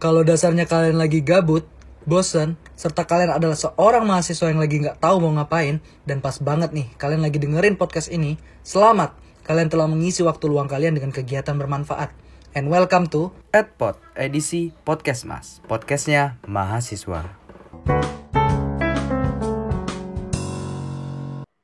Kalau dasarnya kalian lagi gabut, bosen, serta kalian adalah seorang mahasiswa yang lagi nggak tahu mau ngapain, dan pas banget nih kalian lagi dengerin podcast ini, selamat! Kalian telah mengisi waktu luang kalian dengan kegiatan bermanfaat. And welcome to Edpod, edisi Podcast Mas. Podcastnya mahasiswa.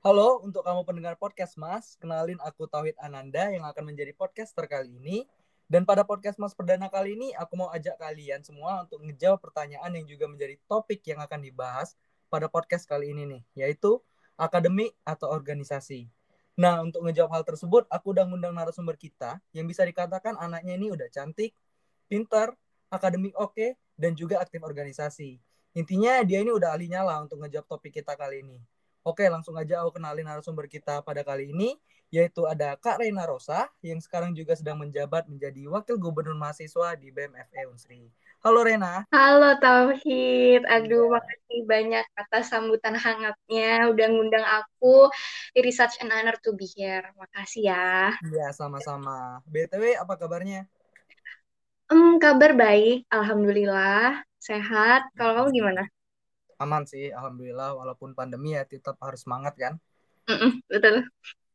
Halo untuk kamu pendengar podcast Mas, kenalin aku Tauhid Ananda yang akan menjadi podcaster kali ini. Dan pada podcast Mas perdana kali ini aku mau ajak kalian semua untuk ngejawab pertanyaan yang juga menjadi topik yang akan dibahas pada podcast kali ini nih, yaitu akademik atau organisasi. Nah, untuk ngejawab hal tersebut, aku udah ngundang narasumber kita yang bisa dikatakan anaknya ini udah cantik, pintar, akademik oke, dan juga aktif organisasi. Intinya dia ini udah ahli nyala untuk ngejawab topik kita kali ini. Oke, langsung aja aku kenalin narasumber kita pada kali ini, yaitu ada Kak Reina Rosa, yang sekarang juga sedang menjabat menjadi Wakil Gubernur Mahasiswa di BMFE Unsri. Halo Rena. Halo Tauhid, aduh ya. makasih banyak atas sambutan hangatnya, udah ngundang aku. It is such an honor to be here. Makasih ya. Iya, sama-sama. BTW, apa kabarnya? Hmm, kabar baik, Alhamdulillah. Sehat. Kalau kamu gimana? Aman sih alhamdulillah walaupun pandemi ya tetap harus semangat kan? Mm-mm, betul.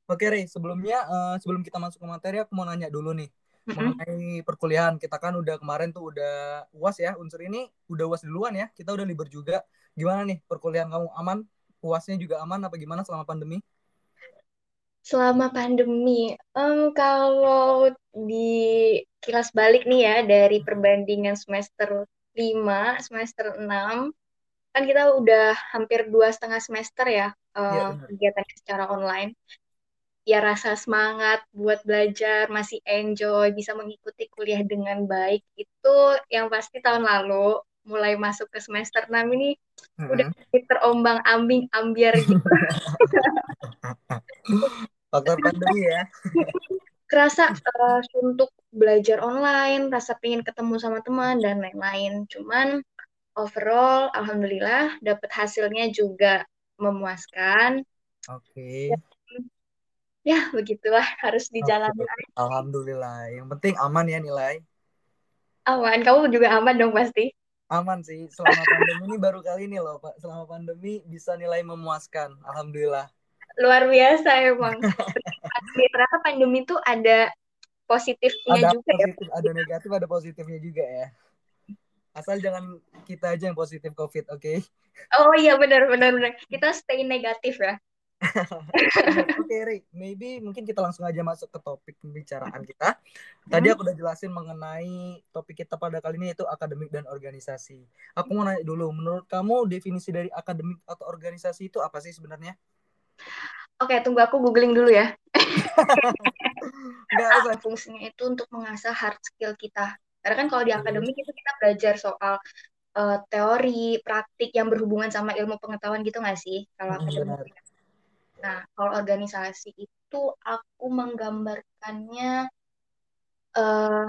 Oke Rey sebelumnya uh, sebelum kita masuk ke materi aku mau nanya dulu nih Mm-mm. mengenai perkuliahan. Kita kan udah kemarin tuh udah uas ya unsur ini udah uas duluan ya kita udah libur juga. Gimana nih perkuliahan kamu aman? Uasnya juga aman apa gimana selama pandemi? Selama pandemi um, kalau di kilas balik nih ya dari perbandingan semester 5 semester 6 kan kita udah hampir dua setengah semester ya uh, ya, kegiatan secara online. Ya rasa semangat buat belajar masih enjoy bisa mengikuti kuliah dengan baik itu yang pasti tahun lalu mulai masuk ke semester 6 ini hmm. udah terombang ambing ambiar gitu. Faktor pandemi ya. Kerasa uh, untuk belajar online rasa pengen ketemu sama teman dan lain-lain. Cuman overall alhamdulillah dapat hasilnya juga memuaskan. Oke. Okay. Ya, begitulah harus dijalani. Alhamdulillah. Yang penting aman ya nilai. Aman. Kamu juga aman dong pasti. Aman sih. Selama pandemi ini baru kali ini loh, Pak. Selama pandemi bisa nilai memuaskan. Alhamdulillah. Luar biasa emang. Ternyata pandemi itu ada positifnya ada juga ya. positif, ya. Ada negatif, ada positifnya juga ya asal jangan kita aja yang positif covid oke okay? oh iya benar benar benar kita stay negatif ya Oke, okay, Ri. Maybe mungkin kita langsung aja masuk ke topik pembicaraan kita. Tadi hmm. aku udah jelasin mengenai topik kita pada kali ini yaitu akademik dan organisasi. Aku mau nanya dulu, menurut kamu definisi dari akademik atau organisasi itu apa sih sebenarnya? Oke, okay, tunggu aku googling dulu ya. Enggak, fungsinya itu untuk mengasah hard skill kita karena kan kalau di akademik itu kita belajar soal uh, teori, praktik yang berhubungan sama ilmu pengetahuan gitu nggak sih kalau akademik? Nah, kalau organisasi itu aku menggambarkannya uh,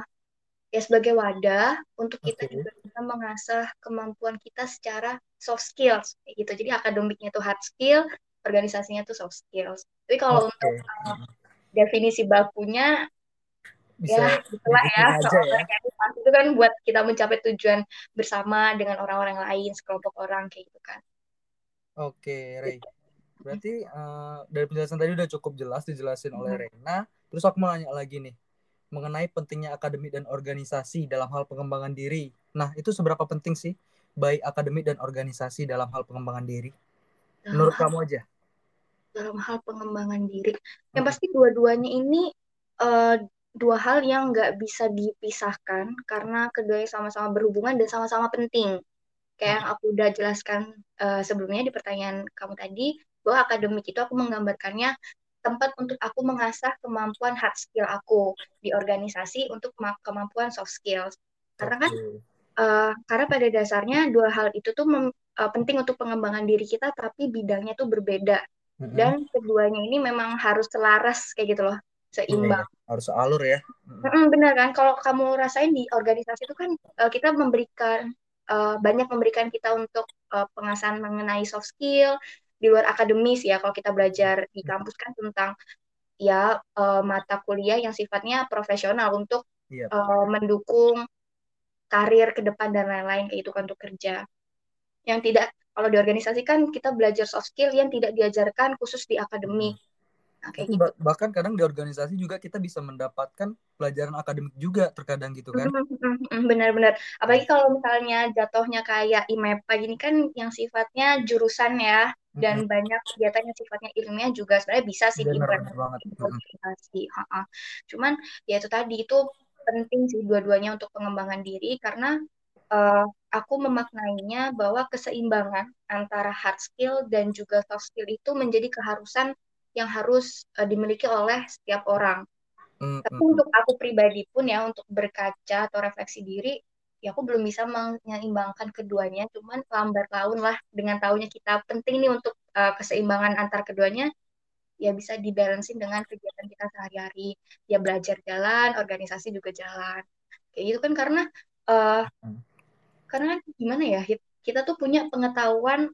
ya sebagai wadah untuk kita okay. juga bisa mengasah kemampuan kita secara soft skills gitu. Jadi akademiknya itu hard skill, organisasinya itu soft skills. Tapi kalau okay. untuk uh, definisi bakunya bisa ya, itulah ya, aja ya. itu kan buat kita mencapai tujuan bersama dengan orang-orang lain sekelompok orang kayak gitu kan. Oke Rey. Berarti uh, dari penjelasan tadi udah cukup jelas dijelasin hmm. oleh Rena. Terus aku mau nanya lagi nih mengenai pentingnya akademik dan organisasi dalam hal pengembangan diri. Nah itu seberapa penting sih baik akademik dan organisasi dalam hal pengembangan diri? Menurut kamu aja. dalam hal pengembangan diri. Yang pasti dua-duanya ini uh, dua hal yang nggak bisa dipisahkan karena keduanya sama-sama berhubungan dan sama-sama penting. Kayak yang aku udah jelaskan uh, sebelumnya di pertanyaan kamu tadi, bahwa akademik itu aku menggambarkannya tempat untuk aku mengasah kemampuan hard skill aku di organisasi untuk kemampuan soft skills. Karena kan uh, karena pada dasarnya dua hal itu tuh mem, uh, penting untuk pengembangan diri kita, tapi bidangnya tuh berbeda. Dan keduanya ini memang harus selaras kayak gitu loh seimbang. Ya, harus alur ya. Mm, benar kan? Kalau kamu rasain di organisasi itu kan uh, kita memberikan uh, banyak memberikan kita untuk uh, pengasahan mengenai soft skill di luar akademis ya. Kalau kita belajar di kampus kan tentang ya uh, mata kuliah yang sifatnya profesional untuk yep. Iya. uh, mendukung karir ke depan dan lain-lain kayak gitu kan untuk kerja. Yang tidak kalau di organisasi kan kita belajar soft skill yang tidak diajarkan khusus di akademik. Nah, kayak gitu. bahkan kadang di organisasi juga kita bisa mendapatkan pelajaran akademik juga terkadang gitu kan. Benar-benar. Apalagi kalau misalnya jatuhnya kayak IMEPA gini kan yang sifatnya jurusan ya dan mm-hmm. banyak kegiatan yang sifatnya ilmiah juga sebenarnya bisa sih diimplementasi. Cuman ya itu tadi itu penting sih dua-duanya untuk pengembangan diri karena uh, aku memaknainya bahwa keseimbangan antara hard skill dan juga soft skill itu menjadi keharusan yang harus uh, dimiliki oleh setiap orang. Mm-hmm. Tapi untuk aku pribadi pun ya untuk berkaca atau refleksi diri, ya aku belum bisa menyeimbangkan keduanya. Cuman lambat laun lah dengan tahunya kita penting nih untuk uh, keseimbangan antar keduanya ya bisa dibalansin dengan kegiatan kita sehari-hari ya belajar jalan organisasi juga jalan kayak gitu kan karena uh, karena gimana ya kita tuh punya pengetahuan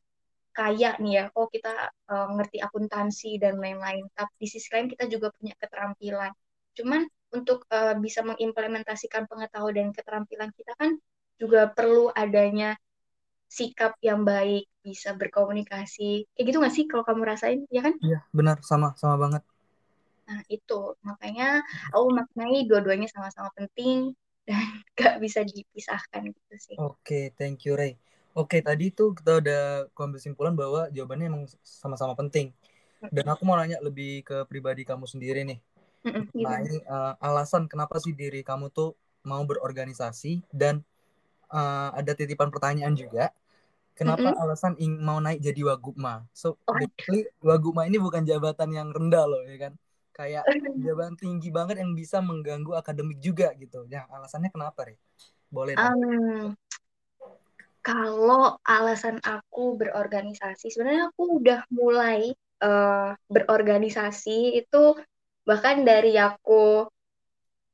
kaya nih ya oh kita uh, ngerti akuntansi dan lain-lain tapi di sisi lain kita juga punya keterampilan cuman untuk uh, bisa mengimplementasikan pengetahuan dan keterampilan kita kan juga perlu adanya sikap yang baik, bisa berkomunikasi. Kayak gitu gak sih kalau kamu rasain, ya kan? Iya, benar. Sama, sama banget. Nah, itu. Makanya aku maknai dua-duanya sama-sama penting dan gak bisa dipisahkan gitu sih. Oke, okay, thank you, Ray. Oke, okay, tadi tuh kita udah ambil simpulan bahwa jawabannya emang sama-sama penting. Dan aku mau nanya lebih ke pribadi kamu sendiri nih. Nah, ini uh, alasan kenapa sih diri kamu tuh mau berorganisasi dan uh, ada titipan pertanyaan juga. Kenapa mm-hmm. alasan ing mau naik jadi wagubma? So, basically wagubma ini bukan jabatan yang rendah loh, ya kan? Kayak jabatan tinggi banget yang bisa mengganggu akademik juga gitu. Ya, alasannya kenapa, Re? Boleh. Um, kalau alasan aku berorganisasi, sebenarnya aku udah mulai uh, berorganisasi itu bahkan dari aku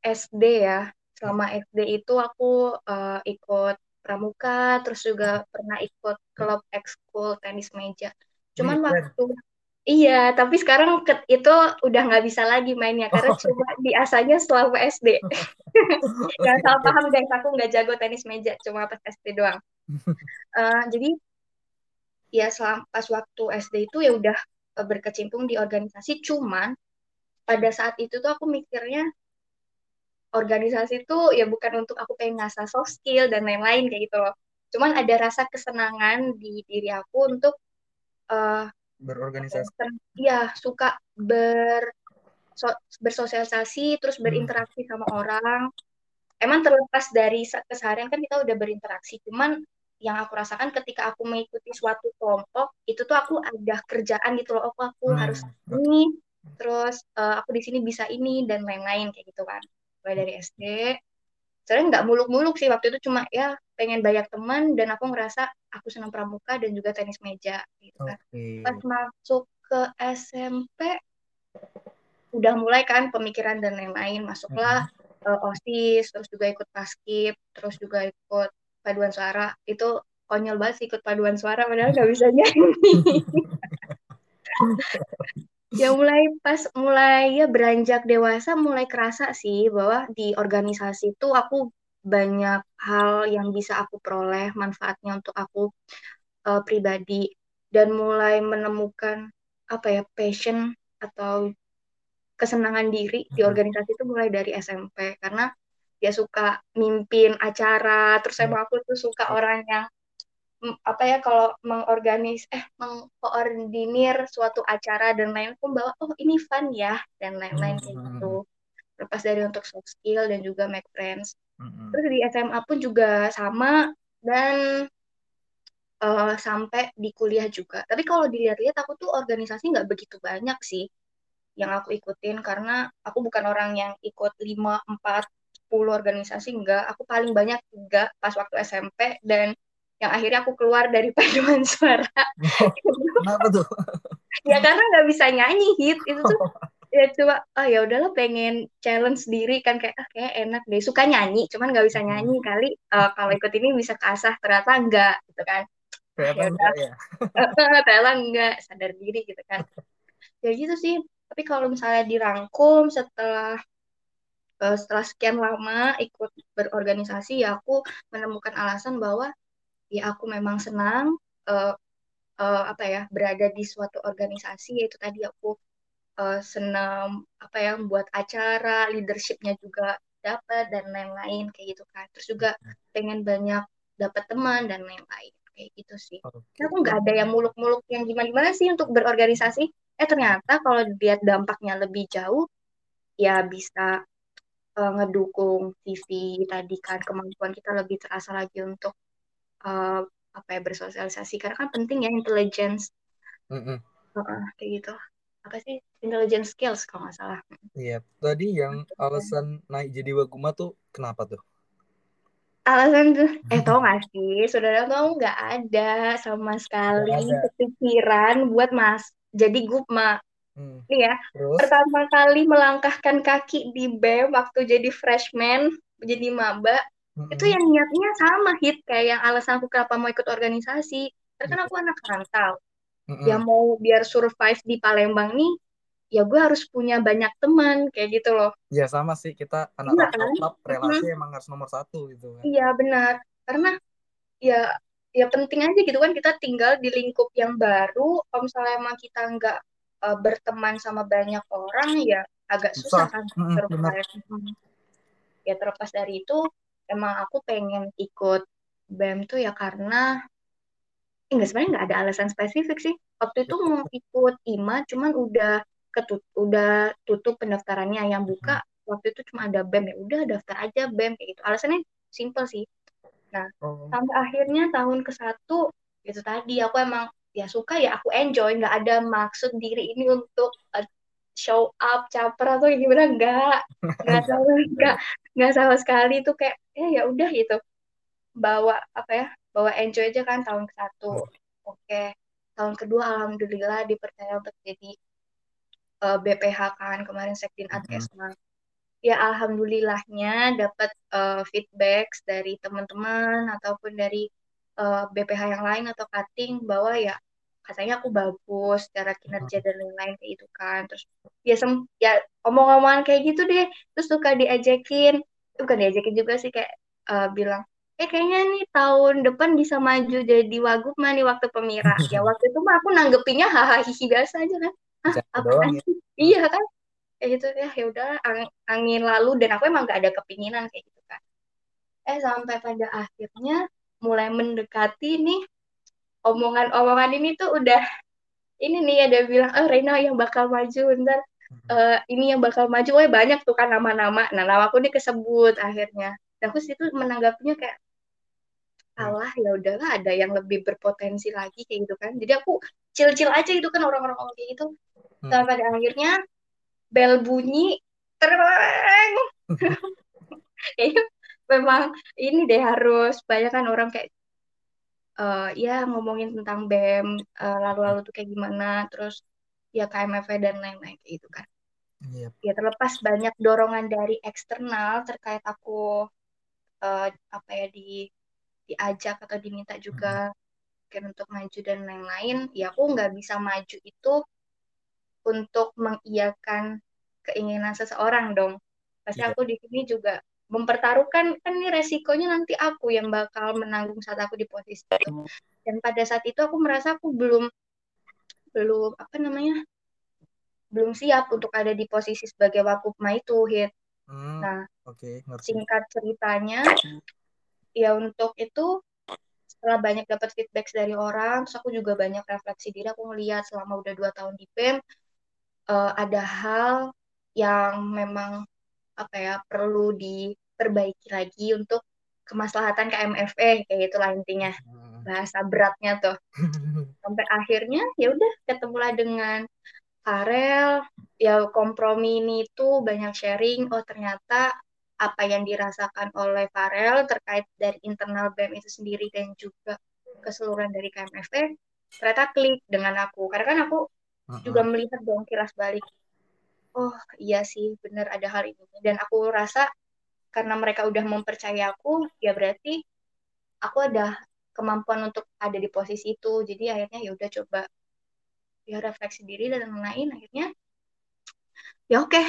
SD ya selama SD itu aku uh, ikut pramuka terus juga pernah ikut klub ekskul tenis meja cuman waktu Iya, tapi sekarang ke, itu udah nggak bisa lagi mainnya karena oh. cuma diasanya setelah SD. Jangan salah paham guys, aku nggak jago tenis meja, cuma pas SD doang. Uh, jadi ya selama pas waktu SD itu ya udah eh, berkecimpung di organisasi, cuman pada saat itu tuh aku mikirnya organisasi itu ya bukan untuk aku pengen ngasah soft skill dan lain-lain kayak gitu loh. Cuman ada rasa kesenangan di diri aku untuk uh, berorganisasi. Iya, suka ber so, bersosialisasi terus hmm. berinteraksi hmm. sama orang. Emang terlepas dari keseharian kan kita udah berinteraksi, cuman yang aku rasakan ketika aku mengikuti suatu kelompok itu tuh aku ada kerjaan gitu loh, oh, aku hmm. harus ini, terus uh, aku di sini bisa ini dan lain-lain kayak gitu kan mulai dari SD sebenarnya nggak muluk-muluk sih waktu itu cuma ya pengen banyak teman dan aku ngerasa aku senang pramuka dan juga tenis meja gitu kan okay. pas masuk ke SMP udah mulai kan pemikiran dan lain-lain masuklah uh, osis terus juga ikut paskip terus juga ikut paduan suara. Itu konyol banget sih ikut paduan suara padahal nggak bisa nyanyi. Ya mulai pas mulai ya beranjak dewasa mulai kerasa sih bahwa di organisasi itu aku banyak hal yang bisa aku peroleh manfaatnya untuk aku uh, pribadi. Dan mulai menemukan apa ya passion atau kesenangan diri di organisasi itu mulai dari SMP karena dia suka mimpin acara terus emang aku tuh suka orang yang apa ya kalau mengorganis eh mengkoordinir suatu acara dan lain pun bahwa oh ini fun ya dan lain-lain kayak hmm. gitu. Lepas dari untuk soft skill dan juga make friends. Hmm. terus di SMA pun juga sama dan uh, sampai di kuliah juga. Tapi kalau dilihat-lihat aku tuh organisasi nggak begitu banyak sih yang aku ikutin karena aku bukan orang yang ikut lima empat 10 organisasi enggak. Aku paling banyak tiga pas waktu SMP dan yang akhirnya aku keluar dari paduan suara. Kenapa tuh? ya karena nggak bisa nyanyi hit. Itu tuh ya coba oh ya udahlah pengen challenge diri kan kayak ah, kayak enak deh. Suka nyanyi cuman nggak bisa nyanyi hmm. kali uh, kalau ikut ini bisa kasah ternyata enggak gitu kan. Ternyata ya enggak ya. ternyata enggak sadar diri gitu kan. Ya gitu sih. Tapi kalau misalnya dirangkum setelah uh, setelah sekian lama ikut berorganisasi ya aku menemukan alasan bahwa ya aku memang senang uh, uh, apa ya berada di suatu organisasi yaitu tadi aku uh, senam apa ya membuat acara leadershipnya juga dapat dan lain-lain kayak gitu kan. Terus juga pengen banyak dapat teman dan lain-lain kayak gitu sih. Okay. aku nggak ada yang muluk-muluk yang gimana-gimana sih untuk berorganisasi. Eh ternyata kalau dilihat dampaknya lebih jauh ya bisa uh, ngedukung TV tadi kan kemampuan kita lebih terasa lagi untuk uh, apa ya bersosialisasi karena kan penting ya intelligence mm -hmm. uh, kayak gitu apa sih intelligence skills kalau nggak salah. Iya, tadi yang alasan naik jadi waguma tuh kenapa tuh? Alasan tuh, eh tau gak sih, saudara tau nggak ada sama sekali ada. kepikiran buat mas jadi gupma. Hmm. Nih ya, Terus? pertama kali melangkahkan kaki di BEM waktu jadi freshman, jadi maba, hmm. itu yang niatnya sama hit kayak yang alasan aku kenapa mau ikut organisasi. Karena kan aku anak rantau mm-hmm. ya mau biar survive di Palembang nih ya gue harus punya banyak teman kayak gitu loh ya sama sih kita anak iya, kan? tetap relasi mm-hmm. emang harus nomor satu gitu kan iya benar karena ya ya penting aja gitu kan kita tinggal di lingkup yang baru kalau misalnya emang kita nggak uh, berteman sama banyak orang ya agak susah, susah kan mm-hmm, survive ya terlepas dari itu emang aku pengen ikut BEM tuh ya karena enggak sebenarnya nggak ada alasan spesifik sih. Waktu itu mau ikut IMA cuman udah ketut udah tutup pendaftarannya. Yang buka hmm. waktu itu cuma ada BEM ya udah daftar aja BEM kayak gitu. Alasannya simple sih. Nah oh. sampai akhirnya tahun ke satu itu tadi aku emang ya suka ya aku enjoy. Nggak ada maksud diri ini untuk uh, show up caper atau gimana. Enggak nggak sama enggak nggak sama sekali. Itu kayak eh, ya udah gitu. Bawa apa ya bawa enjoy aja kan tahun ke satu. Oh. oke. Tahun kedua alhamdulillah dipercaya untuk jadi uh, eh, BPH kan. Kemarin sekdin adkesma mm -hmm. ya alhamdulillahnya dapat uh, feedback dari teman-teman ataupun dari uh, eh, BPH yang lain atau cutting bahwa ya katanya aku bagus secara kinerja dan lain-lain kayak itu kan. Terus ya sem ya omong-omongan kayak gitu deh. Terus suka diajakin bukan diajakin juga sih kayak uh, bilang eh kayaknya nih tahun depan bisa maju jadi wagub mah nih waktu pemira. Ya waktu itu mah aku nanggepinnya hahaha biasa aja kan. Hah, apa ya. iya kan? Kayak gitu ya ya udah angin lalu dan aku emang gak ada kepinginan kayak gitu kan. Eh sampai pada akhirnya mulai mendekati nih omongan-omongan ini tuh udah ini nih ada bilang oh Reina yang bakal maju ntar uh, ini yang bakal maju. Oh banyak tuh kan nama-nama. Nah nama aku nih kesebut akhirnya. Dan aku situ menanggapinya kayak Allah ya udahlah ada yang lebih berpotensi lagi kayak gitu kan. Jadi aku cil-cil aja itu kan orang-orang kayak gitu. Hmm. sampai pada akhirnya bel bunyi terbang kayaknya memang ini deh harus banyak kan orang kayak uh, ya ngomongin tentang BEM uh, lalu-lalu tuh kayak gimana terus ya KMF dan lain-lain kayak gitu kan yep. ya terlepas banyak dorongan dari eksternal terkait aku uh, apa ya di diajak atau diminta juga hmm. untuk maju dan lain-lain ya aku nggak bisa maju itu untuk mengiyakan keinginan seseorang dong pasti yeah. aku di sini juga mempertaruhkan kan ini resikonya nanti aku yang bakal menanggung saat aku di posisi itu dan pada saat itu aku merasa aku belum belum apa namanya belum siap untuk ada di posisi sebagai wakupma itu hit Hmm, nah, okay, singkat ceritanya, ya untuk itu setelah banyak dapat feedback dari orang, terus aku juga banyak refleksi diri, aku ngeliat selama udah dua tahun di BEM, uh, ada hal yang memang apa ya perlu diperbaiki lagi untuk kemaslahatan KMFE kayak itulah intinya. Hmm. bahasa beratnya tuh. Sampai akhirnya ya udah ketemulah dengan Farel. Ya kompromi ini tuh banyak sharing oh ternyata apa yang dirasakan oleh Farel terkait dari internal BEM itu sendiri dan juga keseluruhan dari KMFE ternyata klik dengan aku. Karena kan aku uh-huh. juga melihat dong kilas balik. Oh iya sih benar ada hal ini. Dan aku rasa karena mereka udah mempercayai aku ya berarti aku ada kemampuan untuk ada di posisi itu jadi akhirnya ya udah coba ya refleksi diri dan lain-lain akhirnya ya oke okay.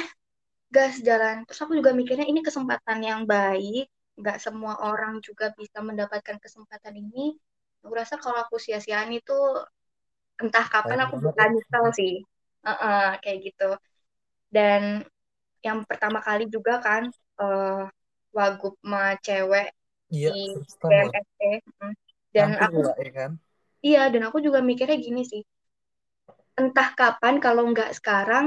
gas jalan. Terus aku juga mikirnya ini kesempatan yang baik, nggak semua orang juga bisa mendapatkan kesempatan ini. Aku rasa kalau aku sia-siain itu entah kapan aku ya. nyesel sih. Heeh, kayak gitu. Dan yang pertama kali juga kan eh wagub ma cewek Iya, di. BMST. Mm. Dan aku pula ya kan. iya, dan aku juga mikirnya gini sih. Entah kapan kalau nggak sekarang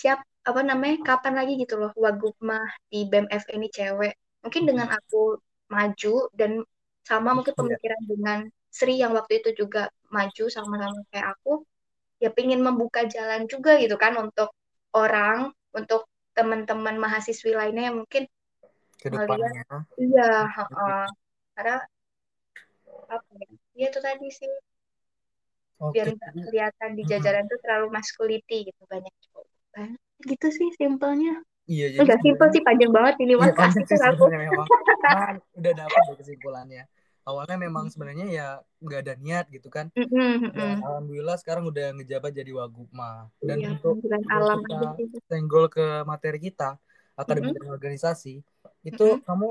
siap apa namanya kapan lagi gitu loh wagub mah di BMF ini cewek. Mungkin dengan aku maju dan sama mungkin Iya. pemikiran dengan Sri yang waktu itu juga maju sama-sama kayak aku ya pingin membuka jalan juga gitu kan untuk orang untuk teman-teman mahasiswi lainnya yang mungkin Ke depannya. iya heeh. karena apa ya ya itu tadi sih biar Oke. nggak kelihatan di jajaran tuh terlalu masculinity gitu banyak cowok gitu sih simpelnya Iya, jadi enggak simpel sih panjang banget ini mas panjang kasih aku memang. Nah, udah dapet deh kesimpulannya. Awalnya memang sebenarnya ya nggak ada niat gitu kan. Mm-mm, mm-mm. Dan alhamdulillah sekarang udah ngejabat jadi wagubma. Dan Iya, untuk alam kita senggol ke materi kita, akademik dan organisasi, itu Mm-mm. kamu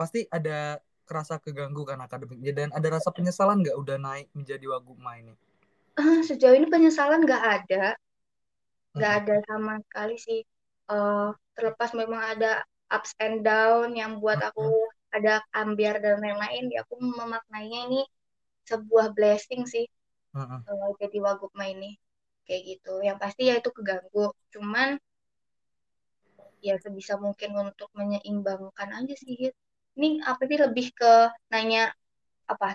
pasti ada kerasa keganggu kan akademiknya dan ada rasa penyesalan nggak udah naik menjadi wagubma ini? Ah, sejauh ini penyesalan nggak ada nggak ada sama sekali sih Eh, terlepas memang ada ups and down yang buat aku ada ambiar dan lain-lain ya aku memaknainya ini sebuah blessing sih Mm-mm. eh, jadi wagubma ini kayak gitu yang pasti ya itu keganggu cuman ya sebisa mungkin untuk menyeimbangkan aja sih ini apa sih lebih ke nanya apa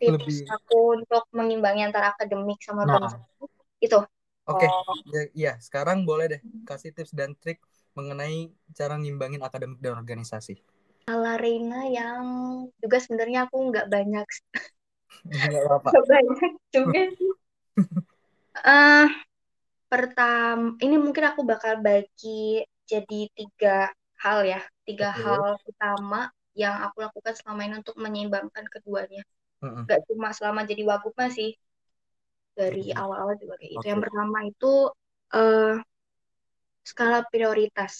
tips Lebih- aku untuk mengimbangi antara akademik sama Nah. organisasi itu Oke, Oh. ya, iya sekarang boleh deh kasih tips dan trik mengenai cara ngimbangin akademik dan organisasi. Ala Reina yang juga sebenarnya aku nggak banyak Nggak nggak banyak juga sih. Eh, pertama ini mungkin aku bakal bagi jadi tiga hal ya tiga Oke. hal utama yang aku lakukan selama ini untuk menyeimbangkan keduanya Mm-mm. nggak cuma selama jadi wagubma sih dari awal-awal juga kayak gitu Oke. yang pertama itu eh skala prioritas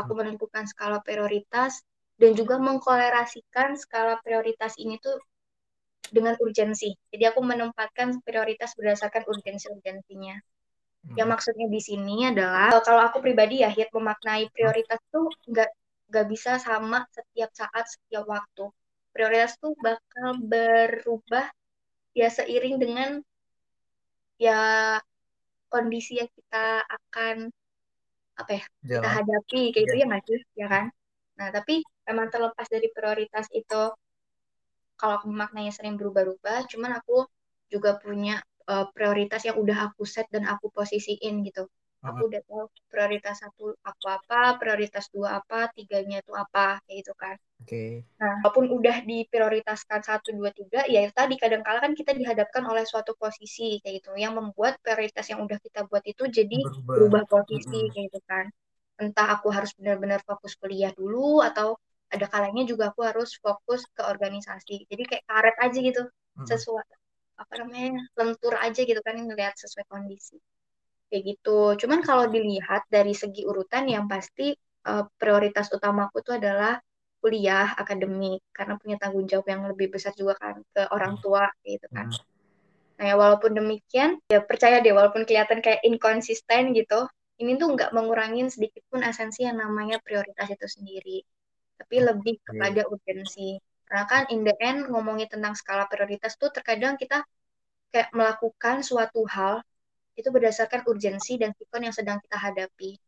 aku Hmm. menentukan skala prioritas dan juga mengkolerasikan skala prioritas ini tuh dengan urgensi. Jadi aku menempatkan prioritas berdasarkan urgensi-urgensinya. Yang Mm-mm. maksudnya di sini adalah eh, kalau aku pribadi ya, Hit memaknai prioritas tuh nggak nggak bisa sama setiap saat, setiap waktu. Prioritas tuh bakal berubah ya seiring dengan ya kondisi yang kita akan apa ya kita Jalan. hadapi kayak gitu Iya. ya nggak sih ya kan nah tapi memang terlepas dari prioritas itu kalau aku memaknainya sering berubah-ubah cuman aku juga punya eh, prioritas yang udah aku set dan aku posisiin gitu aku udah tahu prioritas satu aku apa prioritas dua apa tiganya itu apa kayak gitu kan Oke. Nah, walaupun udah diprioritaskan satu, dua, tiga, ya itu tadi kadang-kala kan kita dihadapkan oleh suatu posisi kayak gitu, yang membuat prioritas yang udah kita buat itu jadi Berubah. berubah posisi kayak gitu kan. Entah aku harus benar-benar fokus kuliah dulu atau ada kalanya juga aku harus fokus ke organisasi. Jadi kayak karet aja gitu, Mm-mm. sesuai apa namanya lentur aja gitu kan ngelihat sesuai kondisi kayak gitu. Cuman kalau dilihat dari segi urutan yang pasti eh, prioritas utamaku itu adalah kuliah akademik karena punya tanggung jawab yang lebih besar juga kan ke orang tua gitu kan. Mm. Nah ya walaupun demikian ya percaya deh walaupun kelihatan kayak inkonsisten gitu, ini tuh nggak mengurangin sedikit pun esensi yang namanya prioritas itu sendiri. Tapi lebih kepada urgensi. Karena kan in the end ngomongin tentang skala prioritas tuh terkadang kita kayak melakukan suatu hal itu berdasarkan urgensi dan sikon yang sedang kita hadapi.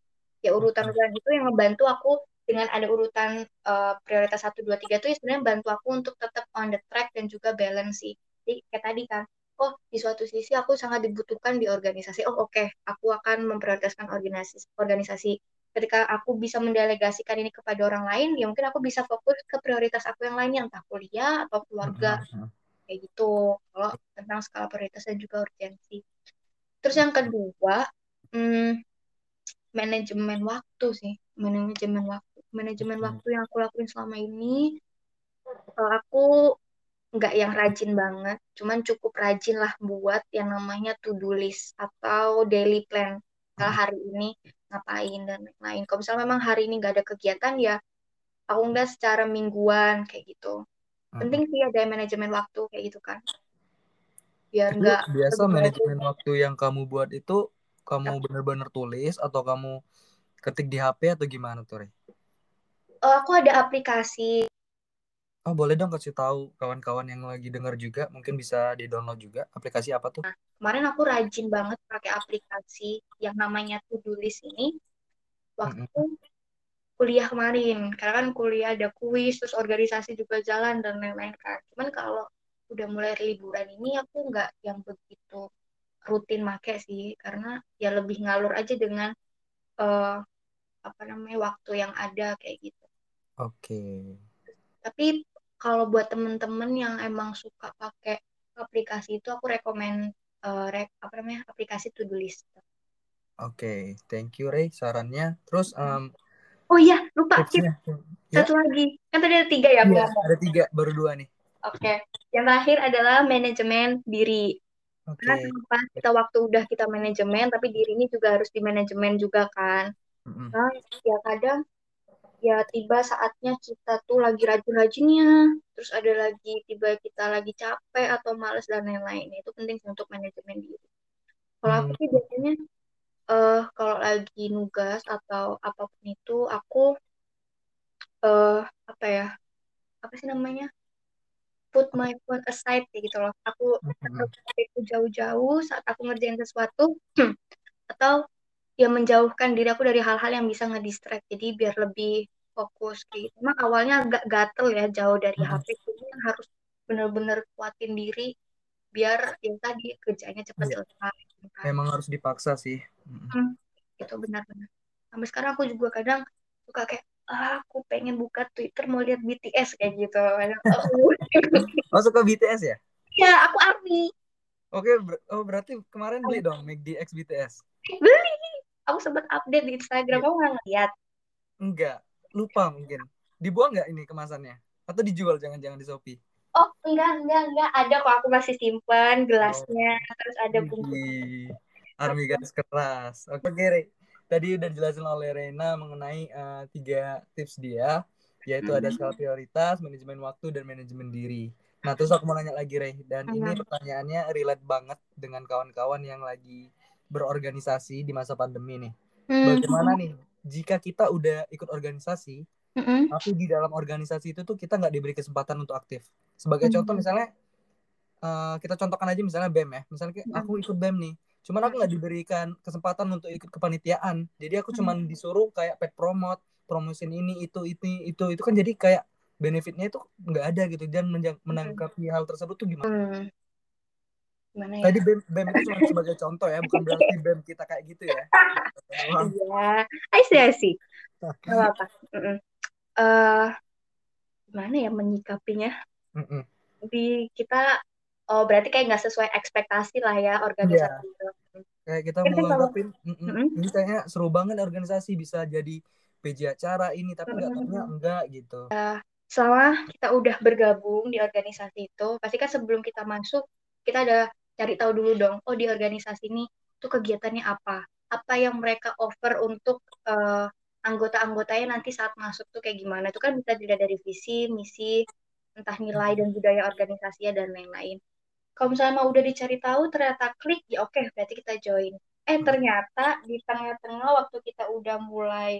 Ya urutan-urutan itu yang ngebantu aku dengan ada urutan eh, prioritas 1, 2, 3 itu ya sebenarnya bantu aku untuk tetap on the track dan juga balance sih. Jadi kayak tadi kan, oh di suatu sisi aku sangat dibutuhkan di organisasi. Oh oke, aku akan memprioritaskan organisasi. organisasi. Ketika aku bisa mendelegasikan ini kepada orang lain, ya mungkin aku bisa fokus ke prioritas aku yang lainnya, entah kuliah atau keluarga Mm-mm. kayak gitu kalau tentang skala prioritas dan juga urgensi terus yang kedua hmm, manajemen waktu sih manajemen waktu manajemen Oke. waktu yang aku lakuin selama ini kalau aku nggak yang rajin banget cuman cukup rajin lah buat yang namanya to do list atau daily plan kalau Hmm. hari ini ngapain dan lain-lain. Kalau misalnya memang hari ini nggak ada kegiatan ya aku nggak secara mingguan kayak gitu. Penting sih ada manajemen waktu kayak gitu kan. Biar Itu nggak biasa manajemen waktu yang kamu buat itu kamu bener-bener tulis atau kamu ketik di HP atau gimana tuh, Rey? Oh, aku ada aplikasi. Oh, boleh dong kasih tahu kawan-kawan yang lagi dengar juga, mungkin bisa di-download juga. Aplikasi apa tuh? Nah, kemarin aku rajin banget pakai aplikasi yang namanya To-Do List ini waktu kuliah kemarin. Karena kan kuliah ada kuis, terus organisasi juga jalan dan lain-lain kan. Cuman kalau udah mulai liburan ini aku nggak yang begitu rutin make sih, karena ya lebih ngalur aja dengan uh, apa namanya waktu yang ada kayak gitu. Oke. Tapi kalau buat temen-temen yang emang suka pakai aplikasi itu aku rekomend uh, re apa namanya aplikasi to do list. Oke, thank you Ray sarannya. Terus um, Oh iya, lupa tipsnya. Satu lagi. Kan tadi ada tiga ya ngomong. ada tiga, baru dua nih. Oke. Yang terakhir adalah manajemen diri. Oke. Karena kenapa kita waktu udah kita manajemen, tapi diri ini juga harus di manajemen juga kan. Mm-mm. Nah, ya kadang ya tiba saatnya kita tuh lagi rajin-rajinnya, terus ada lagi tiba kita lagi capek atau males dan lain-lain. Itu penting untuk manajemen diri. Kalau aku Hmm. sih biasanya eh kalau lagi nugas atau apa pun itu aku eh apa ya? Apa sih namanya? Put my phone aside kayak gitu loh. Aku Mm-mm. itu jauh-jauh saat aku ngerjain sesuatu atau ya menjauhkan diri aku dari hal-hal yang bisa ngedistract jadi biar lebih fokus kayak gitu. Emang awalnya agak gatel ya jauh dari Mhm. HP jadi harus bener-bener kuatin diri biar yang tadi kerjanya cepat Iya. selesai gitu kan. Emang harus dipaksa sih. Mm-mm. itu benar-benar sampai sekarang aku juga kadang suka kayak ah, aku pengen buka Twitter mau lihat BTS kayak gitu oh, Masuk ke BTS ya? ya aku ARMY Oke, ber- oh berarti kemarin beli dong McD X BTS. beli aku sempat update di Instagram kamu nggak ngeliat Enggak, lupa mungkin. Dibuang nggak ini kemasannya? Atau dijual jangan-jangan di Shopee? Oh, enggak, enggak, enggak. Ada kok aku masih simpan gelasnya. Terus ada bungkus. Army garis keras. Oke, Rey. Tadi udah jelasin oleh Reina mengenai eh, tiga tips dia, yaitu ada skala prioritas, manajemen waktu, dan manajemen diri. Nah, terus aku mau nanya lagi, Rey. Dan ini Mhm. pertanyaannya relate banget dengan kawan-kawan yang lagi berorganisasi di masa pandemi nih. Hmm. Bagaimana nih jika kita udah ikut organisasi, Mm-mm. tapi di dalam organisasi itu tuh kita nggak diberi kesempatan untuk aktif. Sebagai Hmm. contoh misalnya eh, kita contohkan aja misalnya BEM ya. Misalnya kayak Hmm. aku ikut BEM nih, cuman aku nggak diberikan kesempatan untuk ikut kepanitiaan. Jadi aku cuman disuruh kayak pet promote, promosin ini itu itu itu itu kan jadi kayak benefitnya itu nggak ada gitu dan menanggapi hal tersebut tuh gimana? Hmm. Gimana ya? Tadi BEM, BEM itu cuma sebagai contoh ya, bukan berarti BEM kita kayak gitu ya. Iya. I see, I see. Gak apa-apa. Eh, gimana ya menyikapinya? Mm-mm. Di kita, oh berarti kayak nggak sesuai ekspektasi lah ya organisasi itu. Kayak kita mau nganggapin, mm-mm, Mm-mm. ini kayaknya seru banget organisasi bisa jadi PJ acara ini, tapi nggak taunya enggak gitu. Selama kita udah bergabung di organisasi itu, pasti kan sebelum kita masuk, kita ada cari tahu dulu dong, oh di organisasi ini tuh kegiatannya apa? Apa yang mereka offer untuk eh, anggota-anggotanya nanti saat masuk tuh kayak gimana? Itu kan bisa dilihat dari visi, misi, entah nilai dan budaya organisasinya dan lain-lain. Kalau misalnya mau udah dicari tahu, ternyata klik, ya oke, berarti kita join. Eh, ternyata di tengah-tengah waktu kita udah mulai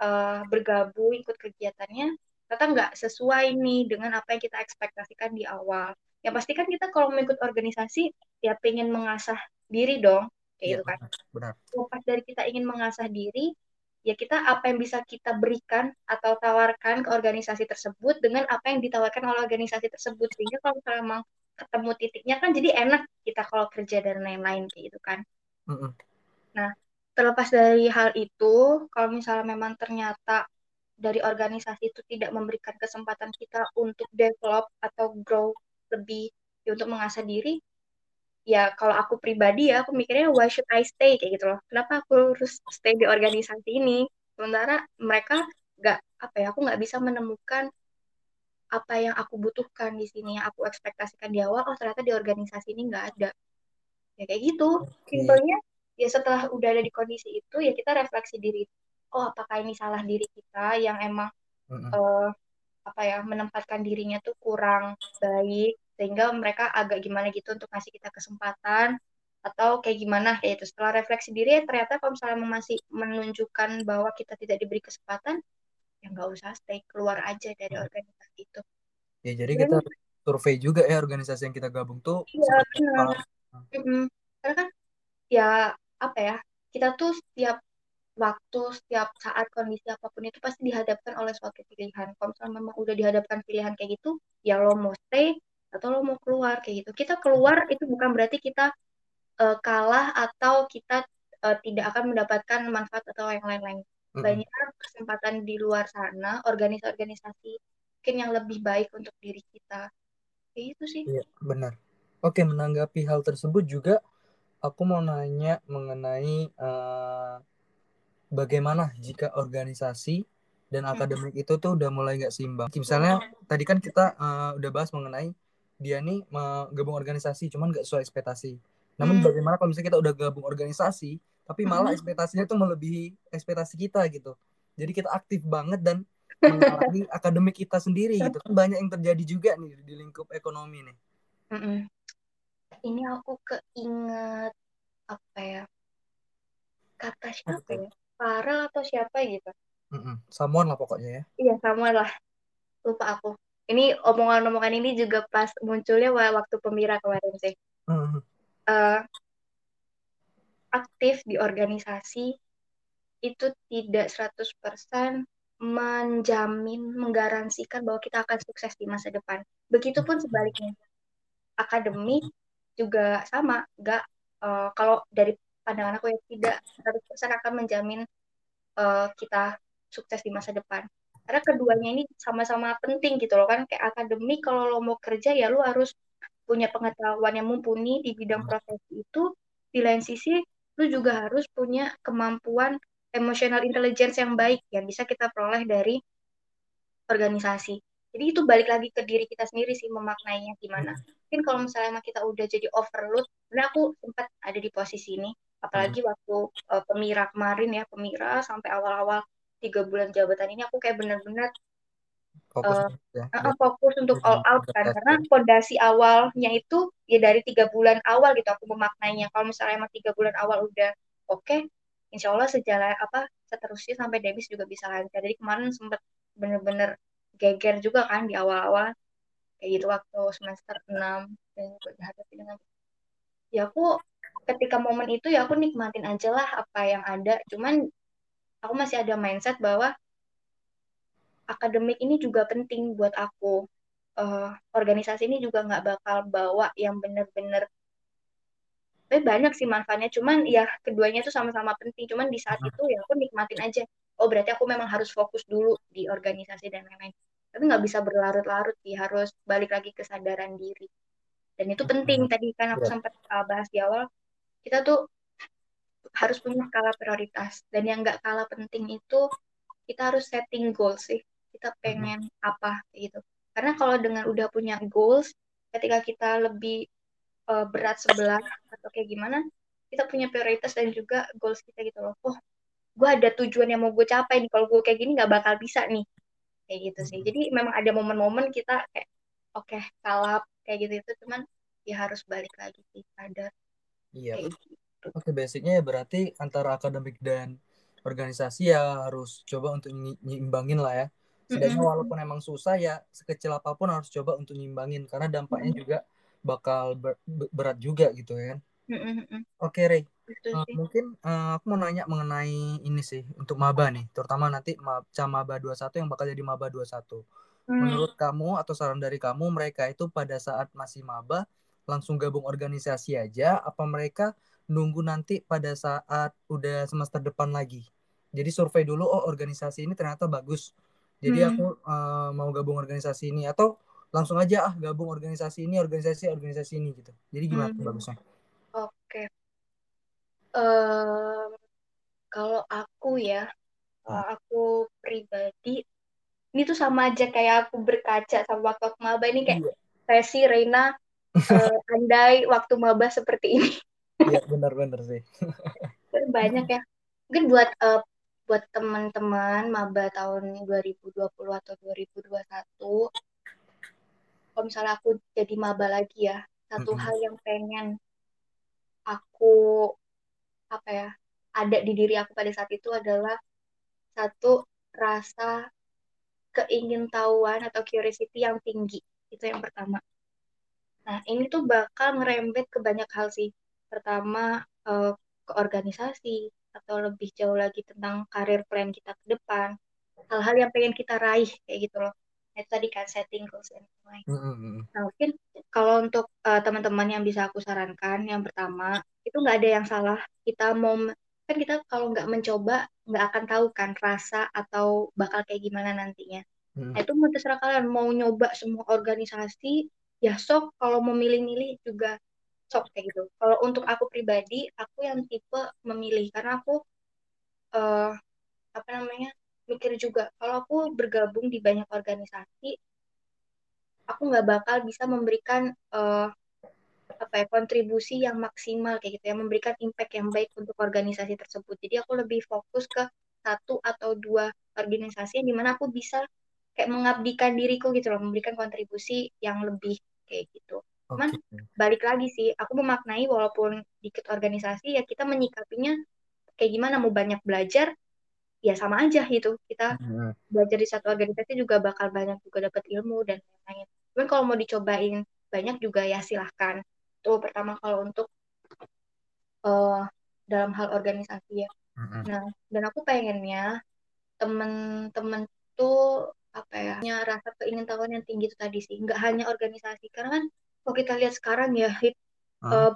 eh, bergabung, ikut kegiatannya, ternyata nggak sesuai nih dengan apa yang kita ekspektasikan di awal. Ya pasti kan kita kalau mau ikut organisasi, ya pengen mengasah diri dong, kayak Iya, gitu kan. benar. Lepas dari kita ingin mengasah diri, ya kita apa yang bisa kita berikan atau tawarkan ke organisasi tersebut dengan apa yang ditawarkan oleh organisasi tersebut. Sehingga kalau misalnya memang ketemu titiknya kan jadi enak kita kalau kerja dan lain-lain kayak gitu kan. Mm-mm. Terlepas dari hal itu, kalau misalnya memang ternyata dari organisasi itu tidak memberikan kesempatan kita untuk develop atau grow lebih ya untuk mengasah diri, ya kalau aku pribadi ya aku mikirnya why should I stay kayak gitu loh. Kenapa aku harus stay di organisasi ini? Sementara mereka nggak apa ya, aku nggak bisa menemukan apa yang aku butuhkan di sini, yang aku ekspektasikan di awal, oh ternyata di organisasi ini nggak ada. Ya kayak gitu. Simpelnya ya setelah udah ada di kondisi itu ya kita refleksi diri oh apakah ini salah diri kita yang emang Mm-mm. eh, apa ya menempatkan dirinya tuh kurang baik sehingga mereka agak gimana gitu untuk ngasih kita kesempatan atau kayak gimana kayak itu setelah refleksi diri ya ternyata kalau misalnya masih menunjukkan bahwa kita tidak diberi kesempatan ya nggak usah stay keluar aja dari Hmm. organisasi itu Ya jadi Dan- kita survei juga ya organisasi yang kita gabung tuh Iya, benar. Mm-mm. Karena kan ya apa ya kita tuh setiap waktu setiap saat kondisi apa pun itu pasti dihadapkan oleh suatu pilihan. Kalau misalnya memang udah dihadapkan pilihan kayak gitu, ya lo mau stay atau lo mau keluar kayak gitu. Kita keluar itu bukan berarti kita eh, kalah atau kita eh, tidak akan mendapatkan manfaat atau yang lain-lain. Banyak kesempatan di luar sana, organisasi-organisasi mungkin yang lebih baik untuk diri kita. Kayak gitu sih. Iya, benar. Oke, menanggapi hal tersebut juga aku mau nanya mengenai eh, bagaimana jika organisasi dan akademik itu tuh udah mulai nggak seimbang. Misalnya tadi kan kita eh, udah bahas mengenai dia nih mau gabung organisasi cuman nggak sesuai ekspektasi. Namun Hmm. bagaimana kalau misalnya kita udah gabung organisasi tapi malah Hmm. ekspektasinya tuh melebihi ekspektasi kita gitu. Jadi kita aktif banget dan menghalangi akademik kita sendiri gitu. Kan banyak yang terjadi juga nih di lingkup ekonomi nih. Mm-mm. Ini aku keinget apa ya kata siapa ya Farel atau siapa gitu. Someone lah pokoknya ya. iya sama lah lupa aku ini omongan-omongan ini juga pas munculnya wa- waktu pemira kemarin sih Mm. Eh, aktif di organisasi itu tidak 100% menjamin, menggaransikan bahwa kita akan sukses di masa depan. Begitupun sebaliknya. Akademik juga sama, nggak eh, kalau dari pandangan aku ya tidak 100% akan menjamin eh, kita sukses di masa depan. Karena keduanya ini sama-sama penting gitu loh kan. Kayak akademik kalau lo mau kerja ya lo harus punya pengetahuan yang mumpuni di bidang profesi itu. Di lain sisi lu juga harus punya kemampuan emotional intelligence yang baik yang bisa kita peroleh dari organisasi. Jadi itu balik lagi ke diri kita sendiri sih memaknainya gimana. Mungkin kalau misalnya kita udah jadi overload, karena aku sempat ada di posisi ini, apalagi waktu uh, pemira kemarin ya, pemira sampai awal-awal tiga bulan jabatan ini aku kayak bener-bener Fokus Eh, ya. uh, fokus untuk all out kan. karena fondasi awalnya itu ya dari tiga bulan awal gitu aku memaknainya. Kalau misalnya emang tiga bulan awal udah oke insya Allah sejalan apa seterusnya sampai debis juga bisa lancar. Jadi kemarin sempet bener-bener geger juga kan di awal-awal. Kayak gitu waktu semester 6 dan juga dihadapi dengan ya aku ketika momen itu ya aku nikmatin aja lah apa yang ada cuman aku masih ada mindset bahwa akademik ini juga penting buat aku. Eh, organisasi ini juga nggak bakal bawa yang bener-bener eh, banyak sih manfaatnya. Cuman ya keduanya itu sama-sama penting. Cuman di saat itu ya aku nikmatin aja. Oh berarti aku memang harus fokus dulu di organisasi dan lain-lain. Tapi nggak bisa berlarut-larut sih. Harus balik lagi kesadaran diri. Dan itu penting. Tadi kan aku Iya. sempat uh, bahas di awal. Kita tuh harus punya skala prioritas. Dan yang nggak kalah penting itu kita harus setting goals sih kita pengen apa gitu karena kalau dengan udah punya goals ketika kita lebih uh, berat sebelah atau kayak gimana kita punya prioritas dan juga goals kita gitu loh oh gue ada tujuan yang mau gue capai nih kalau gue kayak gini nggak bakal bisa nih kayak gitu sih jadi memang ada momen-momen kita kayak oke okay, kalap kayak gitu itu cuman ya harus balik lagi sih sadar Iya. kayak gitu Oke, basicnya ya berarti antara akademik dan organisasi ya harus coba untuk nyi- nyimbangin lah ya. Setidaknya walaupun emang susah ya sekecil apa pun harus coba untuk nyimbangin karena dampaknya juga bakal ber- ber- berat juga gitu ya kan. Oke, Rey. Sih mungkin eh, aku mau nanya mengenai ini sih untuk maba nih, terutama nanti Maba 21 yang bakal jadi Maba 21. Hmm. Menurut kamu atau saran dari kamu mereka itu pada saat masih maba langsung gabung organisasi aja apa mereka nunggu nanti pada saat udah semester depan lagi. Jadi survei dulu oh organisasi ini ternyata bagus. Jadi Hmm. aku eh, mau gabung organisasi ini atau langsung aja ah gabung organisasi ini organisasi organisasi ini gitu. Jadi gimana Hmm. bagusnya? Oke. Em, kalau aku ya, kalau aku pribadi, ini tuh sama aja kayak aku berkaca sama waktu aku maba ini kayak Iya, Resi, Reina, eh, andai waktu maba seperti ini. iya benar-benar sih. banyak ya. Mungkin buat uh, buat teman-teman maba tahun 2020 atau 2021 kalau misalnya aku jadi maba lagi ya satu hal yang pengen aku apa ya ada di diri aku pada saat itu adalah satu rasa keingintahuan atau curiosity yang tinggi. Itu yang pertama. Nah ini tuh bakal ngerembet ke banyak hal sih. Pertama uh, ke organisasi atau lebih jauh lagi tentang karir plan kita ke depan. Hal-hal yang pengen kita raih kayak gitu loh. Itu tadi kan setting goals and plan nah mungkin kalau untuk uh, teman-teman yang bisa aku sarankan yang pertama itu nggak ada yang salah. Kita mau kan kita kalau nggak mencoba nggak akan tahu kan rasa atau bakal kayak gimana nantinya hmm. nah, itu mau terserah kalian mau nyoba semua organisasi ya sok kalau mau milih-milih juga sok kayak gitu. Kalau untuk aku pribadi, aku yang tipe memilih karena aku uh, apa namanya mikir juga kalau aku bergabung di banyak organisasi, aku nggak bakal bisa memberikan uh, apa ya kontribusi yang maksimal kayak gitu ya, memberikan impact yang baik untuk organisasi tersebut. Jadi aku lebih fokus ke satu atau dua organisasi yang di mana aku bisa kayak mengabdikan diriku gitu loh, memberikan kontribusi yang lebih kayak gitu. Cuman okay. balik lagi sih, aku memaknai walaupun dikit organisasi ya kita menyikapinya kayak gimana mau banyak belajar ya sama aja gitu. Kita mm-hmm. belajar di satu organisasi juga bakal banyak juga dapat ilmu dan lain-lain. Cuman kalau mau dicobain banyak juga ya silahkan. Tuh pertama kalau untuk uh, dalam hal organisasi ya. Mm-hmm. Nah, dan aku pengennya temen-temen tuh apa ya, punya rasa keingintahuan yang tinggi itu tadi sih. Nggak hanya organisasi, karena kan kalau kita lihat sekarang ya hit uh,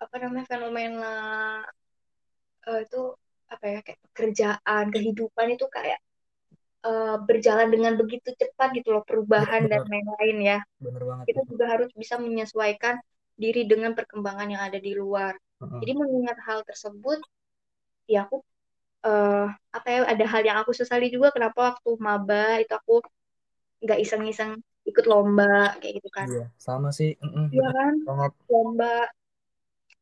apa namanya fenomena uh, itu apa ya kayak pekerjaan kehidupan itu kayak uh, berjalan dengan begitu cepat gitu loh perubahan bener, dan lain-lain ya. Bener banget. Kita juga harus bisa menyesuaikan diri dengan perkembangan yang ada di luar. Uh-huh. jadi mengingat hal tersebut ya aku uh, apa ya ada hal yang aku sesali juga kenapa waktu maba itu aku nggak iseng-iseng ikut lomba kayak gitu kan. Iya sama sih. Iya kan? banget. lomba.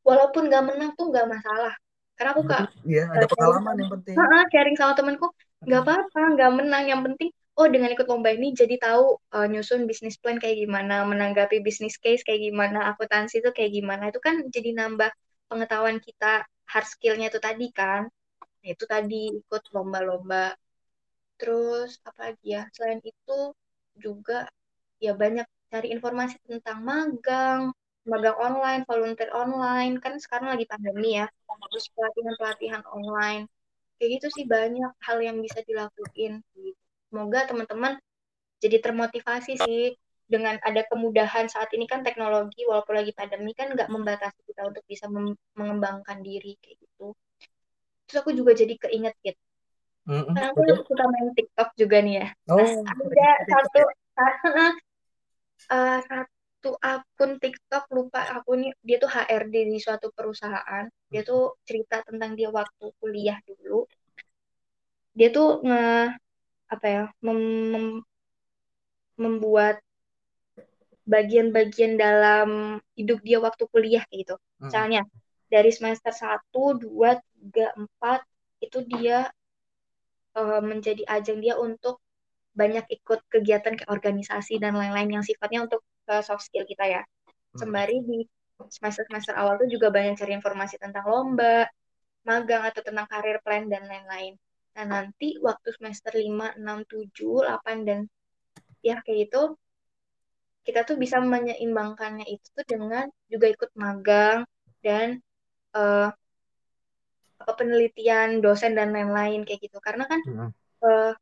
Walaupun nggak menang tuh nggak masalah. Karena aku kak iya ada pengalaman yang penting. Sharing sama temenku nggak apa-apa nggak menang. Yang penting oh dengan ikut lomba ini jadi tahu uh, nyusun bisnis plan kayak gimana menanggapi bisnis case kayak gimana akuntansi itu kayak gimana. Itu kan jadi nambah pengetahuan kita hard skillnya itu tadi kan. Nah, itu tadi ikut lomba-lomba. Terus apa lagi ya? Selain itu juga ya banyak cari informasi tentang magang, magang online, volunteer online, kan sekarang lagi pandemi ya, terus pelatihan-pelatihan online. Kayak gitu sih banyak hal yang bisa dilakuin. Semoga teman-teman jadi termotivasi sih dengan ada kemudahan saat ini kan teknologi walaupun lagi pandemi kan nggak membatasi kita untuk bisa mengembangkan diri kayak gitu. Terus aku juga jadi keinget gitu. Mm -hmm. Karena aku suka main TikTok juga nih ya. Oh, nah, ada satu uh, satu akun TikTok lupa aku nih dia tuh HRD di suatu perusahaan. Dia tuh cerita tentang dia waktu kuliah dulu. Dia tuh nge apa ya mem, mem, membuat bagian-bagian dalam hidup dia waktu kuliah kayak gitu. Hmm. misalnya dari semester 1, 2, 3, 4 itu dia uh, menjadi ajang dia untuk banyak ikut kegiatan kayak organisasi dan lain-lain yang sifatnya untuk uh, soft skill kita ya. Hmm. Sembari di semester-semester awal tuh juga banyak cari informasi tentang lomba, magang atau tentang karir plan dan lain-lain. Nah, nanti waktu semester 5, 6, 7, 8 dan ya kayak itu kita tuh bisa menyeimbangkannya itu tuh dengan juga ikut magang dan uh, apa penelitian dosen dan lain-lain kayak gitu. Karena kan hmm. uh,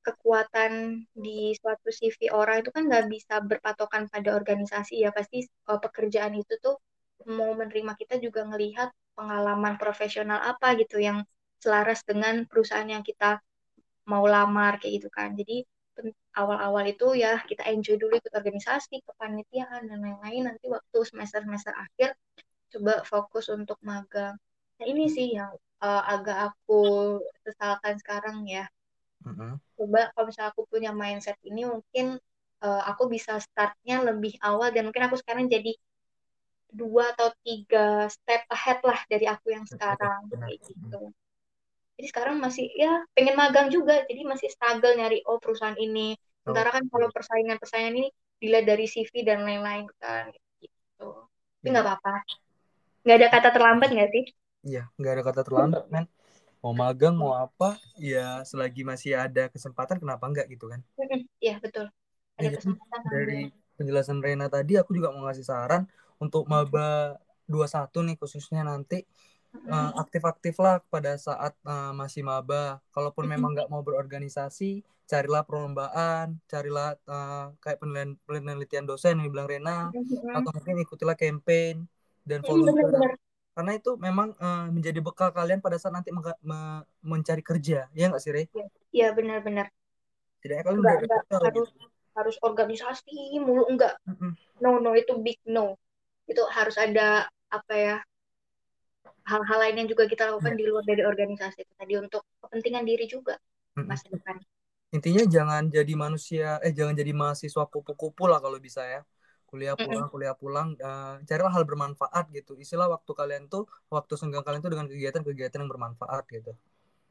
kekuatan di suatu CV orang itu kan nggak bisa berpatokan pada organisasi ya. Pasti uh, pekerjaan itu tuh mau menerima kita juga ngelihat pengalaman profesional apa gitu yang selaras dengan perusahaan yang kita mau lamar kayak gitu kan. Jadi awal-awal itu ya kita enjoy dulu ikut organisasi kepanitiaan dan lain-lain. Nanti waktu semester semester akhir coba fokus untuk magang. Nah ini sih yang uh, agak aku sesalkan sekarang ya Mm-hmm. Coba kalau misalnya aku punya mindset ini mungkin uh, aku bisa startnya lebih awal dan mungkin aku sekarang jadi dua atau tiga step ahead lah dari aku yang sekarang Benar. kayak gitu. Jadi sekarang masih ya pengen magang juga, jadi masih struggle nyari oh perusahaan ini. Sementara kan kalau persaingan-persaingan ini dilihat dari CV dan lain-lain kan gitu. Tapi Iya. nggak apa-apa. Nggak ada kata terlambat nggak sih? Iya, nggak ada kata terlambat, men. Mau magang, mau apa, ya selagi masih ada kesempatan, kenapa enggak gitu kan? Iya betul. Ada Iya, kesempatan Dari penjelasan Rena tadi, aku juga mau ngasih saran untuk maba 21 nih khususnya nanti. Eh, aktif-aktiflah pada saat eh, masih maba. Kalaupun memang nggak mau berorganisasi, carilah perlombaan, carilah eh, kayak penelitian, penelitian dosen yang dibilang Rena, atau mungkin ikutilah campaign dan Mm, volunteer. Benar-benar. Karena itu memang eh, menjadi bekal kalian pada saat nanti me- mencari kerja, ya nggak sih, Re? Iya benar-benar. Setidaknya kalian Nggak udah nggak bekal harus gitu. harus organisasi mulu enggak. Mm-mm. No no itu big no. Itu harus ada apa ya hal-hal lain yang juga kita lakukan di luar dari organisasi itu tadi untuk kepentingan diri juga Mm-mm. masa depan. Intinya jangan jadi manusia, eh jangan jadi mahasiswa kupu-kupu lah kalau bisa ya. Kuliah pulang, kuliah pulang, eh, carilah hal bermanfaat gitu. Istilah waktu kalian tuh, waktu senggang kalian tuh dengan kegiatan-kegiatan yang bermanfaat gitu.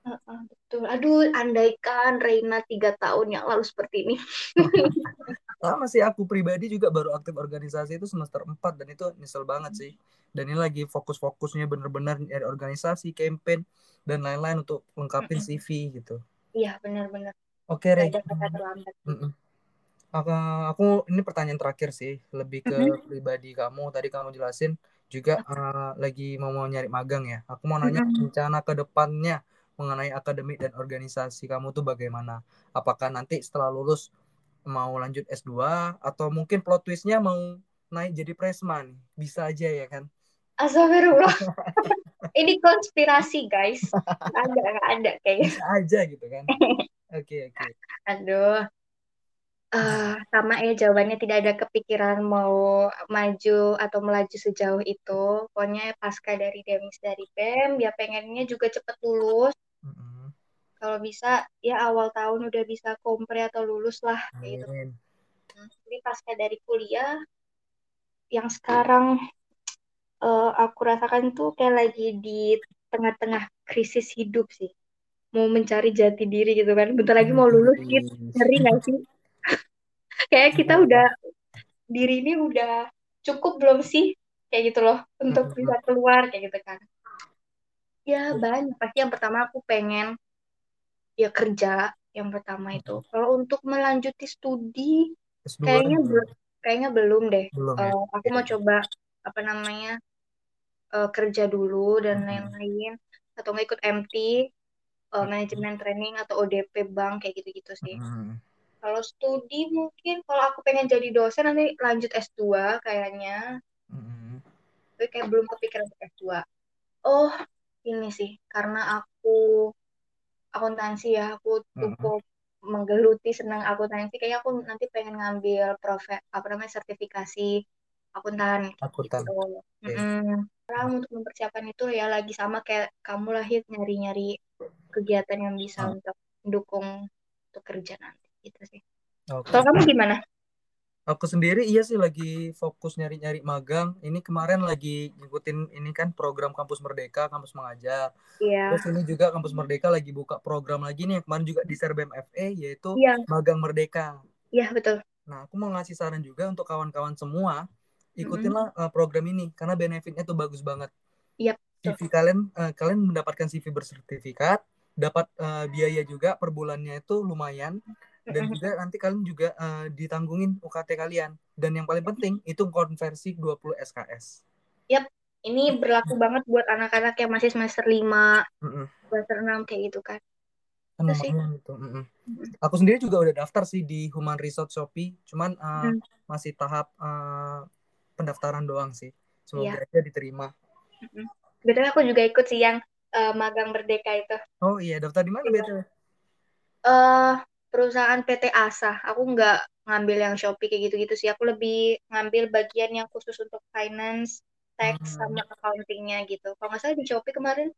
Heeh, betul. Aduh, andaikan Reina tiga tahun yang lalu seperti ini. Sama sih aku pribadi juga baru aktif organisasi itu semester 4 dan itu nyesel banget sih. Dan ini lagi fokus-fokusnya bener-bener nyari organisasi, campaign, dan lain-lain untuk lengkapin. CV gitu. Iya, benar-benar. Oke, Nggak Re. Aku, aku ini pertanyaan terakhir sih, lebih ke pribadi kamu. Tadi kamu jelasin juga eh, lagi mau mau nyari magang ya. Aku mau nanya Mm-mm. rencana ke depannya mengenai akademik dan organisasi kamu tuh bagaimana? Apakah nanti setelah lulus mau lanjut S2 atau mungkin plot twistnya mau naik jadi presma nih? Bisa aja ya kan? Astagfirullah. Ini konspirasi, guys. Ada, nggak ada kayaknya. Bisa aja gitu kan? Oke, oke. Aduh. Eh, sama ya jawabannya tidak ada kepikiran mau maju atau melaju sejauh itu. Pokoknya pasca dari Demis dari BEM, ya pengennya juga cepet lulus. Mm-mm. Kalau bisa, ya awal tahun udah bisa kompre atau lulus lah. Kayak gitu. Amin. Jadi pasca dari kuliah, yang sekarang eh, aku rasakan tuh kayak lagi di tengah-tengah krisis hidup sih. Mau mencari jati diri gitu kan. Bentar lagi mau lulus gitu. Ngeri gak sih? Kayak kita udah, diri ini udah cukup belum sih? Kayak gitu loh. Untuk bisa keluar kayak gitu kan. Ya banyak. Pasti yang pertama aku pengen ya kerja. Yang pertama itu. Kalau untuk melanjuti studi, S2 kayaknya belum. kayaknya belum deh. Belum ya? Eh, aku mau coba apa namanya eh, kerja dulu dan lain-lain atau nggak ikut MT eh, manajemen training atau ODP bank kayak gitu-gitu sih. Mm-mm. Kalau studi mungkin kalau aku pengen jadi dosen nanti lanjut S2 kayaknya. Mm-mm. Tapi kayak belum kepikiran untuk S2. Oh, ini sih karena aku akuntansi ya, aku cukup menggeluti senang akuntansi. Kayaknya aku nanti pengen ngambil profe apa namanya sertifikasi akuntan Akuntan. gitu. Oke. Mm-mm. Sekarang untuk mempersiapkan itu ya lagi sama kayak kamu lahir nyari-nyari kegiatan yang bisa Ah. untuk mendukung untuk kerja nanti gitu sih. Oke. Kalau kamu gimana? Aku sendiri iya sih lagi fokus nyari-nyari magang. Ini kemarin lagi ngikutin ini kan program Kampus Merdeka, Kampus Mengajar. Iya. Terus ini juga Kampus Merdeka lagi buka program lagi nih yang kemarin juga di Serbem FE yaitu Iya, Magang Merdeka. iya betul. Nah, aku mau ngasih saran juga untuk kawan-kawan semua, ikutinlah uh, program ini karena benefitnya tuh bagus banget. Iya, betul. CV kalian uh, kalian mendapatkan CV bersertifikat, dapat uh, biaya juga per bulannya itu lumayan dan juga nanti kalian juga uh, ditanggungin UKT kalian. Dan yang paling penting itu konversi 20 SKS. Yap, ini berlaku banget buat anak-anak yang masih semester 5, Mm-mm. semester 6 kayak gitu kan. Kan Itu sih. itu. Mm-mm. Aku sendiri juga udah daftar sih di Human Resource Shopee, cuman uh, Mm. masih tahap uh, pendaftaran doang sih. Semoga Iya. aja diterima. Mm-mm. Betul aku juga ikut sih yang eh, magang merdeka itu. Oh iya, daftar di mana Iya. BTW? eh perusahaan PT Asa. Aku nggak ngambil yang Shopee kayak gitu-gitu sih. Aku lebih ngambil bagian yang khusus untuk finance, tax, Hmm. sama accountingnya gitu. Kalau nggak salah di Shopee kemarin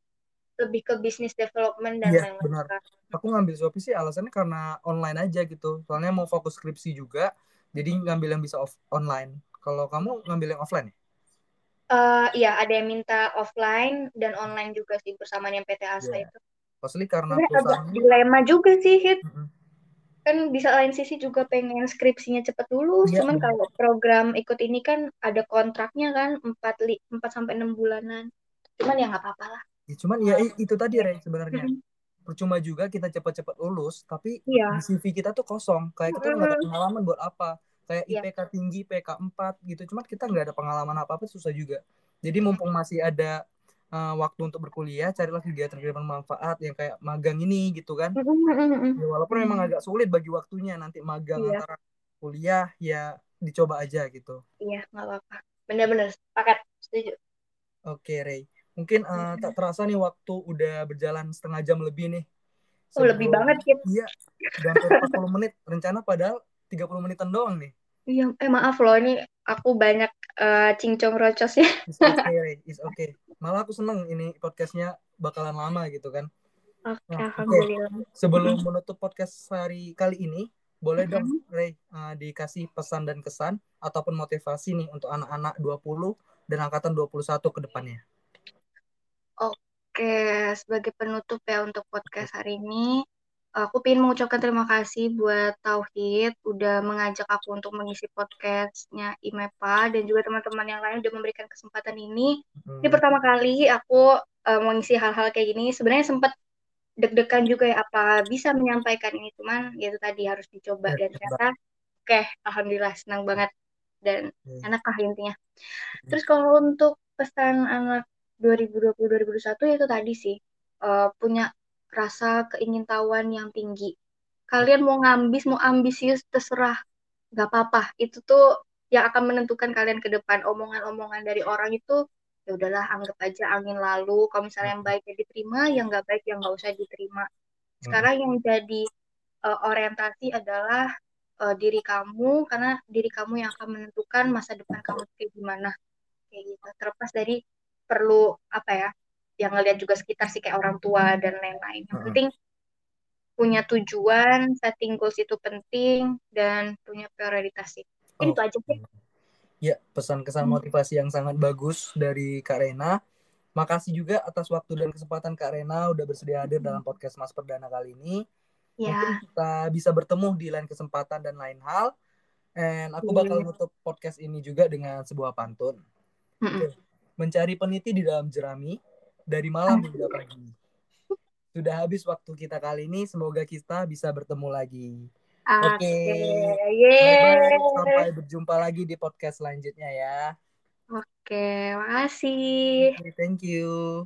lebih ke business development dan Iya, lain-lain. benar. kan. Aku ngambil Shopee sih alasannya karena online aja gitu. Soalnya mau fokus skripsi juga, jadi ngambil yang bisa off online. Kalau kamu ngambil yang offline ya? Uh, iya, ada yang minta offline dan online juga sih bersamaan yang PT ASA Iya. itu. Pasti karena agak perusahaan dilema juga sih, Hit. Mm-mm. Kan di lain sisi juga pengen skripsinya cepet lulus, Iya, cuman kalau program ikut ini kan ada kontraknya kan 4 li 4 sampai 6 bulanan. Cuman ya nggak apa-apa lah. Ya, cuman ya itu tadi Rey sebenarnya. Mm-mm. Percuma juga kita cepat-cepat lulus, tapi di CV kita tuh kosong. Kayak kita nggak ada Mm-mm. pengalaman buat apa. Kayak Iya. IPK tinggi, PK 4 gitu. Cuman kita nggak ada pengalaman apa-apa susah juga. Jadi mumpung masih ada uh, waktu untuk berkuliah, carilah kegiatan-kegiatan bermanfaat yang kayak magang ini gitu kan. Ya, walaupun memang agak sulit bagi waktunya nanti magang Iya. antara kuliah ya dicoba aja gitu. Iya, nggak apa-apa. Bener-bener sepakat, setuju. Oke, Rey. Mungkin uh, tak terasa nih waktu udah berjalan setengah jam lebih nih. Oh, lebih banget, Kit. Iya, hampir 40 menit. Rencana padahal 30 menitan doang nih. Iya, eh maaf loh, ini aku banyak eh, cincong rocos ya. It's okay. It's okay. Malah aku seneng ini podcastnya bakalan lama gitu kan. Oke, Nah, oke. alhamdulillah. Sebelum menutup podcast hari kali ini, boleh dong, Mm-mm. Rey, uh, dikasih pesan dan kesan ataupun motivasi nih untuk anak-anak 20 dan angkatan 21 ke depannya. Oke, sebagai penutup ya untuk podcast hari ini, aku ingin mengucapkan terima kasih buat Tauhid udah mengajak aku untuk mengisi podcastnya IMEPA dan juga teman-teman yang lain udah memberikan kesempatan ini. Ini Hmm, pertama kali aku eh, mengisi hal-hal kayak gini. Sebenarnya sempat deg-degan juga ya apa bisa menyampaikan ini, cuman ya itu tadi harus dicoba ya, dan ternyata oke, alhamdulillah senang banget dan oke. enak lah intinya. Terus kalau untuk pesan anak 2020-2021 ya itu tadi sih eh, punya rasa keingintahuan yang tinggi. Kalian mau ngambis, mau ambisius terserah, nggak apa-apa. Itu tuh yang akan menentukan kalian ke depan. Omongan-omongan dari orang itu ya udahlah anggap aja angin lalu. Kalau misalnya yang baik ya diterima, yang nggak baik ya nggak usah diterima. Sekarang yang jadi eh, orientasi adalah eh, diri kamu karena diri kamu yang akan menentukan masa depan kamu kayak gimana kayak gitu terlepas dari perlu apa ya yang ngeliat juga sekitar sih kayak orang tua dan lain-lain yang penting punya tujuan setting goals itu penting dan punya prioritas sih Oh, itu aja sih ya pesan-kesan Hmm. motivasi yang sangat bagus dari Kak Rena. Makasih juga atas waktu dan kesempatan Kak Rena udah bersedia hadir dalam podcast Mas Perdana kali ini. Mungkin ya kita bisa bertemu di lain kesempatan dan lain hal. And aku bakal Iya. nutup podcast ini juga dengan sebuah pantun. Mm-mm. Mencari peniti di dalam jerami dari malam hingga pagi. Sudah habis waktu kita kali ini. Semoga kita bisa bertemu lagi. oke yeay Bye-bye. Sampai berjumpa lagi di podcast selanjutnya ya. oke makasih Thank you.